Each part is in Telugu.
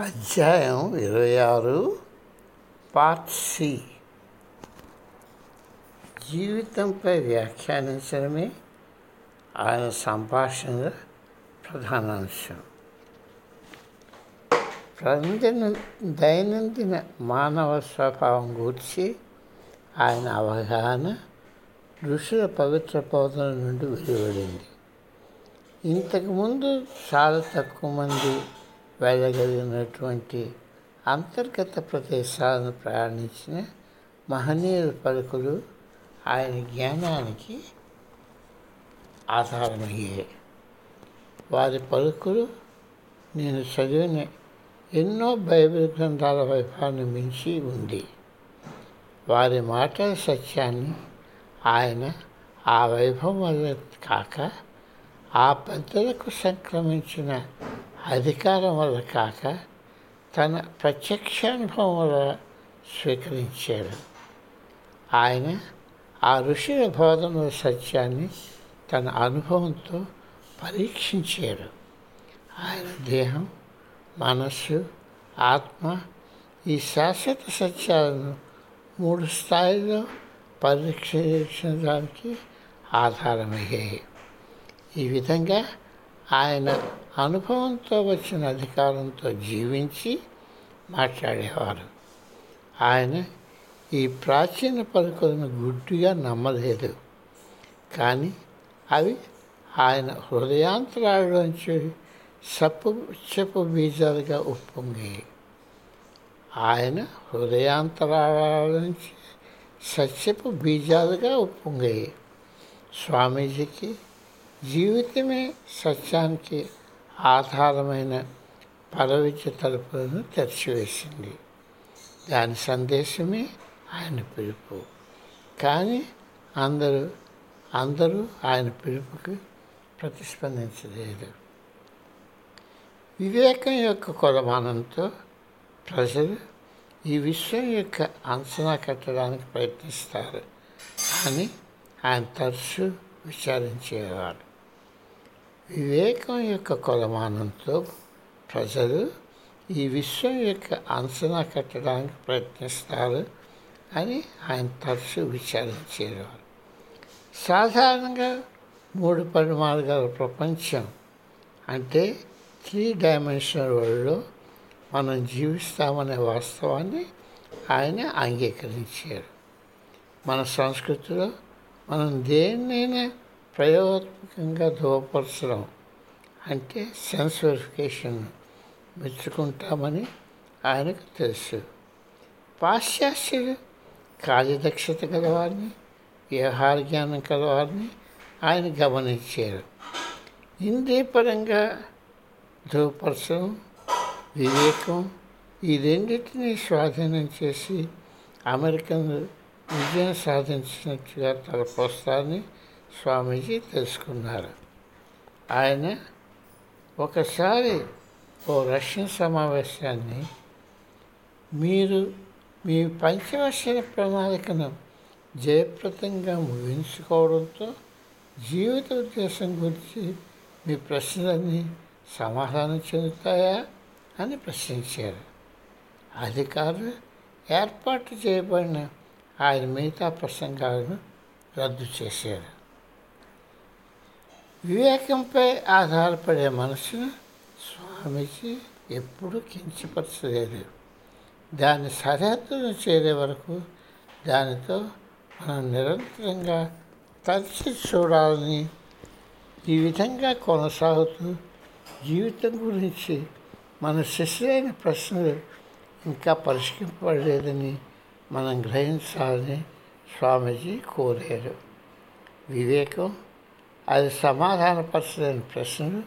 అధ్యాయం ఇరవై ఆరు పార్ట్ సి. జీవితంపై వ్యాఖ్యానించడమే ఆయన సంభాషణ ప్రధాన అంశం. ప్రజన దైనందిన మానవ స్వభావం గూర్చి ఆయన అవగాహన ఋషుల పవిత్ర బోధన నుండి వెలువడింది. ఇంతకుముందు చాలా తక్కువ మంది వెళ్ళగలిగినటువంటి అంతర్గత ప్రదేశాలను ప్రయాణించిన మహనీయుల పలుకులు ఆయన జ్ఞానానికి ఆధారమయ్యాయి. వారి పలుకులు నేను చదివిన ఎన్నో బైబిల్ గ్రంథాల వైభవాన్ని మించి ఉంది. వారి మాటల సత్యాన్ని ఆయన ఆ వైభవం వల్ల కాక ఆ పెద్దలకు సంక్రమించిన అధికారం వల్ల కాక తన ప్రత్యక్షానుభవం వల్ల స్వీకరించాడు. ఆయన ఆ ఋషుల బోధన సత్యాన్ని తన అనుభవంతో పరీక్షించాడు. ఆయన దేహం మనస్సు ఆత్మ ఈ శాశ్వత సత్యాలను మూడు స్థాయిలో పరీక్షించడానికి ఆధారమయ్యాయి. ఈ విధంగా ఆయన అనుభవంతో వచ్చిన అధికారంతో జీవించి మాట్లాడేవారు. ఆయన ఈ ప్రాచీన పలుకులను గుడ్డిగా నమ్మలేదు. కానీ అవి ఆయన హృదయాంతరాల్లోంచి సప్పు చెప్పు బీజాలుగా ఉప్పొంగాయి. ఆయన హృదయాంతరాల నుంచి సత్యపు బీజాలుగా ఉప్పొంగాయి. స్వామీజీకి జీవితమే సత్యానికి ఆధారమైన పరవిద్య తలుపులను తెరిచివేసింది. దాని సందేశమే ఆయన పిలుపు. కానీ అందరూ అందరూ ఆయన పిలుపుకి ప్రతిస్పందించలేదు. వివేకం యొక్క కొలమానంతో ప్రజలు ఈ విశ్వం యొక్క అంచనా కట్టడానికి ప్రయత్నిస్తారు అని ఆయన తరచూ విచారించేవారు. వివేకం యొక్క కొలమానంతో ప్రజలు ఈ విశ్వం యొక్క అంచనా కట్టడానికి ప్రయత్నిస్తారు అని ఆయన తరచు విచారించేవారు. సాధారణంగా మూడు పరిమాణాలు గల ప్రపంచం అంటే త్రీ డైమెన్షనల్ వరల్డ్లో మనం జీవిస్తామనే వాస్తవాన్ని ఆయన అంగీకరించారు. మన సంస్కృతిలో మనం దేన్నైనా ప్రయోగాత్మకంగా ధృవపరచడం అంటే సెన్స్ వెరిఫికేషన్ మెచ్చుకుంటామని ఆయనకు తెలుసు. పాశ్చాత్యులు కార్యదక్షత గలవారిని వ్యవహార జ్ఞానం కలవారిని ఆయన గమనించారు. ఇంద్రియపరంగా ధృవపరచడం వివేకం ఈ రెండింటినీ స్వాధీనం చేసి అమెరికన్ విజయం సాధించినట్టుగా తలపోస్తారని స్వామీజీ తెలుసుకున్నారు. ఆయన ఒకసారి ఓ రష్యన్ సమావేశాన్ని మీరు మీ పంచవర్షణ ప్రణాళికను జయప్రదంగా ముగించుకోవడంతో జీవిత ఉద్దేశం గురించి మీ ప్రశ్నలన్నీ సమాధానం చెందుతాయా అని ప్రశ్నించారు. అధికారులు ఏర్పాటు చేయబడిన ఆయన మిగతా ప్రసంగాలను రద్దు చేశారు. వివేకంపై ఆధారపడే మనసును స్వామీజీ ఎప్పుడూ కించపరచలేదు. దాని సరిహద్దును చేరే వరకు దానితో మనం నిరంతరంగా తరచి చూడాలని ఈ విధంగా కొనసాగుతూ జీవితం గురించి మన శిశులైన ప్రశ్నలు ఇంకా పరిష్కరింపబడలేదని మనం గ్రహించాలని స్వామీజీ కోరారు. వివేకం అది సమాధానపరచలేని ప్రశ్నలు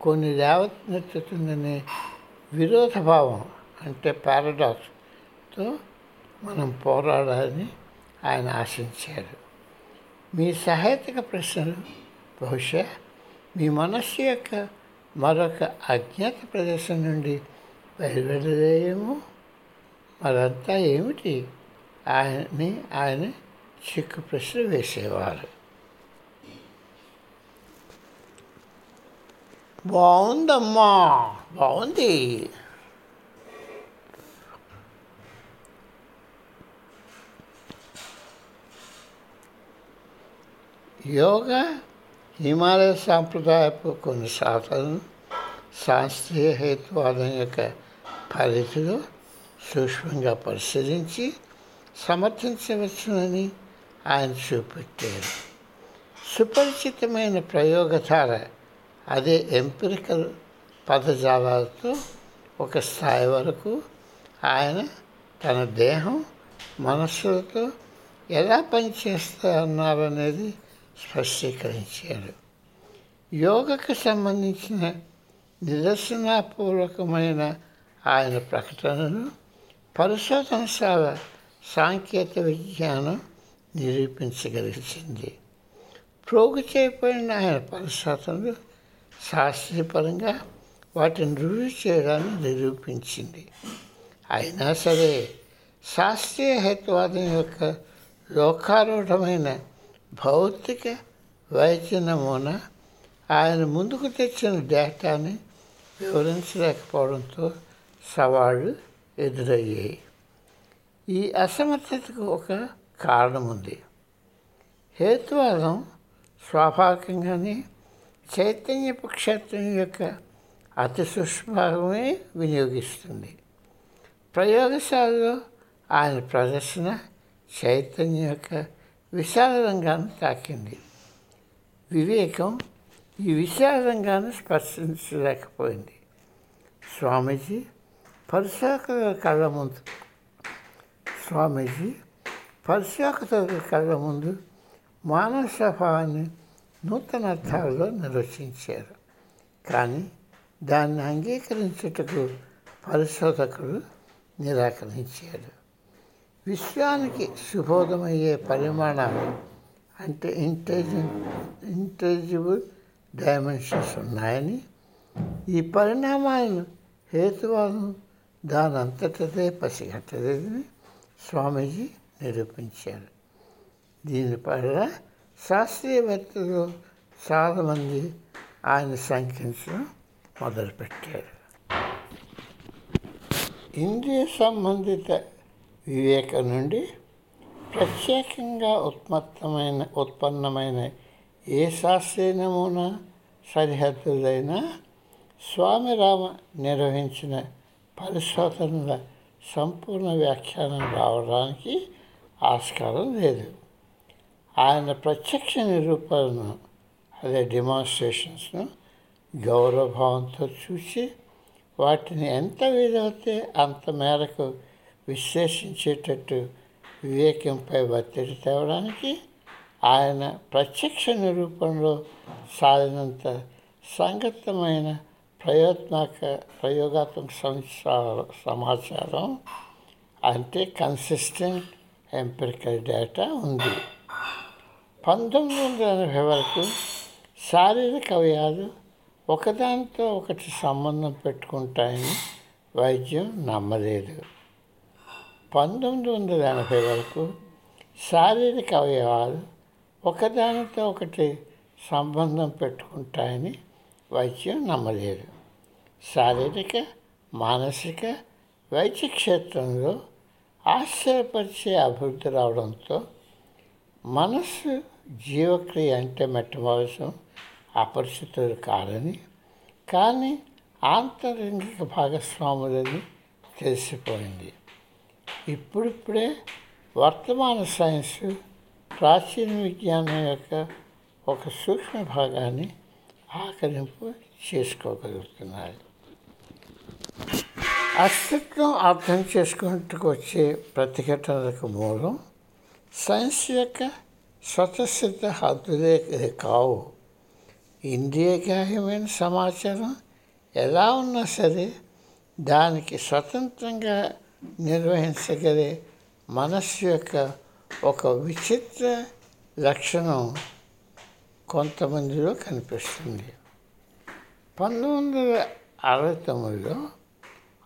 కొన్ని లేవనెత్తుతుందని విరోధభావం అంటే పారాడాక్స్తో మనం పోరాడాలని ఆయన ఆశించారు. మీ సహాయక ప్రశ్నలు బహుశా మీ మనస్సు యొక్క మరొక అజ్ఞాత ప్రదేశం నుండి బయలువెళ్ళలేమో మరంతా ఏమిటి? ఆయన్ని ఆయన చిక్కు ప్రశ్న వేసేవారు. బాగుందమ్మా. బాగుంది. యోగా హిమాలయ సాంప్రదాయపు కొన్ని సాధనలు శాస్త్రీయ హేతువాదం యొక్క పరిధిలో సూక్ష్మంగా పరిశీలించి సమర్థించవచ్చునని ఆయన చూపెట్టారు. సుపరిచితమైన ప్రయోగధార అదే ఎంపిరికల్ పదజాలాలతో ఒక స్థాయి వరకు ఆయన తన దేహం మనస్సులతో ఎలా పనిచేస్తారన్నారనేది స్పష్టీకరించారు యోగకు సంబంధించిన నిదర్శనాపూర్వకమైన ఆయన ప్రకటనను పరిశోధనశాల సాంకేతిక విజ్ఞానం నిరూపించగలిగింది. ప్రోగు చేయబడిన ఆయన పరిశోధనలు శాస్త్రీయపరంగా వాటిని రుజువు చేయడాన్ని నిరూపించింది. అయినా సరే శాస్త్రీయ హేతువాదం యొక్క లోకారూఢమైన భౌతిక వైద్య నమూనా ఆయన ముందుకు తెచ్చిన డేటాని వివరించలేకపోవడంతో సవాళ్ళు ఎదురయ్యాయి. ఈ అసమర్థతకు ఒక కారణం ఉంది హేతువాదం స్వాభావికంగానే చైతన్యపు క్షేత్రం యొక్క అతి సూక్ష్మభాగమే వినియోగిస్తుంది. ప్రయోగశాలలో ఆయన ప్రదర్శన చైతన్యం యొక్క విశాల రంగాన్ని తాకింది. వివేకం ఈ విశాల రంగాన్ని స్పర్శించలేకపోయింది. స్వామీజీ పరిశాఖల కళ్ళ ముందు స్వామీజీ పరిశాఖల కళ్ళ ముందు మానవ స్వభావాన్ని నూతన అర్థాలలో నిర్వచించారు. కానీ దాన్ని అంగీకరించుటకు పరిశోధకులు నిరాకరించారు విశ్వానికి సుబోధమయ్యే పరిమాణాలు అంటే ఇంటెలిజి ఇంటెలిజిబుల్ డైమెన్షన్స్ ఉన్నాయని ఈ పరిణామాలను హేతువాదం దాని అంతటదే పసిగట్టలేదని స్వామీజీ నిరూపించారు. దీనిపైన శాస్త్రీయవేత్తలు చాలామంది ఆయన శంకించడం మొదలుపెట్టారు. ఇంద్రియ సంబంధిత వివేకం నుండి ప్రత్యేకంగా ఉత్పత్తమైన ఉత్పన్నమైన ఏ శాస్త్రీయ నమూనా సరిహద్దులైనా స్వామి రామ నిర్వహించిన పరిశోధనల సంపూర్ణ వ్యాఖ్యానం రావడానికి ఆస్కారం లేదు. ఆయన ప్రత్యక్ష నిరూపణను అదే డెమాన్స్ట్రేషన్స్ను గౌరవభావంతో చూసి వాటిని ఎంత వీలవుతే అంత మేరకు విశ్లేషించేటట్టు వివేకంపై ఒత్తిడి తేవడానికి ఆయన ప్రత్యక్ష నిరూపణలో సాధినంత సంగతమైన ప్రయోత్నాక ప్రయోగాత్మక సంచార సమాచారం అంటే కన్సిస్టెంట్ ఎంపిరికల్ డేటా ఉంది. పంతొమ్మిది వందల ఎనభై వరకు శారీరక అవయాలు ఒకదానితో ఒకటి సంబంధం పెట్టుకుంటాయని వైద్యం నమ్మలేదు. పంతొమ్మిది వందల ఎనభై వరకు శారీరక అవయవాలు ఒకదానితో ఒకటి సంబంధం పెట్టుకుంటాయని వైద్యం నమ్మలేదు. శారీరక మానసిక వైద్య క్షేత్రంలో ఆశ్చర్యపరిచే అభివృద్ధి రావడంతో మనస్సు జీవక్రియ అంటే మెట్టమవసం అపరిచితులు కాదని కానీ ఆంతరంగిక భాగస్వాములని తెలిసిపోయింది. ఇప్పుడిప్పుడే వర్తమాన సైన్స్ ప్రాచీన విజ్ఞానం యొక్క ఒక సూక్ష్మ భాగాన్ని ఆకలింపు చేసుకోగలుగుతున్నారు అస్తిత్వం అర్థం చేసుకుంటూ వచ్చే ప్రతిఘటనలకు మూలం సైన్స్ యొక్క స్వతసిద్ధ హద్దులే కావు ఇంద్రియగ్రాహ్యమైన సమాచారం ఎలా ఉన్నా సరే దానికి స్వతంత్రంగా నిర్వహించగలే మనస్సు యొక్క ఒక విచిత్ర లక్షణం కొంతమందిలో కనిపిస్తుంది పంతొమ్మిది వందల అరవై తొమ్మిదిలో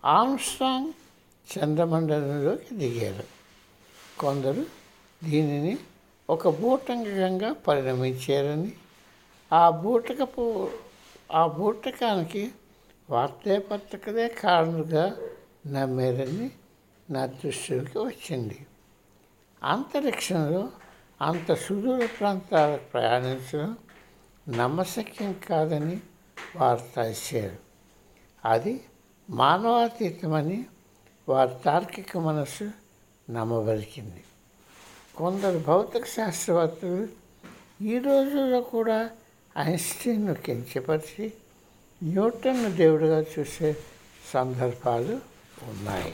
ఆమ్స్ట్రాంగ్ చంద్రమండలంలోకి దిగారు కొందరు దీనిని ఒక బూటకంగా పరిణమించారని. ఆ బూటకపు ఆ బూటకానికి వార్తాపత్రికలే కారణంగా నమ్మారని నా దృష్టికి వచ్చింది. అంతరిక్షంలో అంత సుదూర ప్రాంతాలకు ప్రయాణించడం నమ్మశక్యం కాదని వార్త ఇచ్చారు. అది మానవాతీతమని వారి తార్కిక మనసు నమ్మబలికింది. కొందరు భౌతిక శాస్త్రవేత్తలు ఈ రోజుల్లో కూడా ఐన్స్టీన్ను కించపరిచి న్యూటన్ను దేవుడిగా చూసే సందర్భాలు ఉన్నాయి.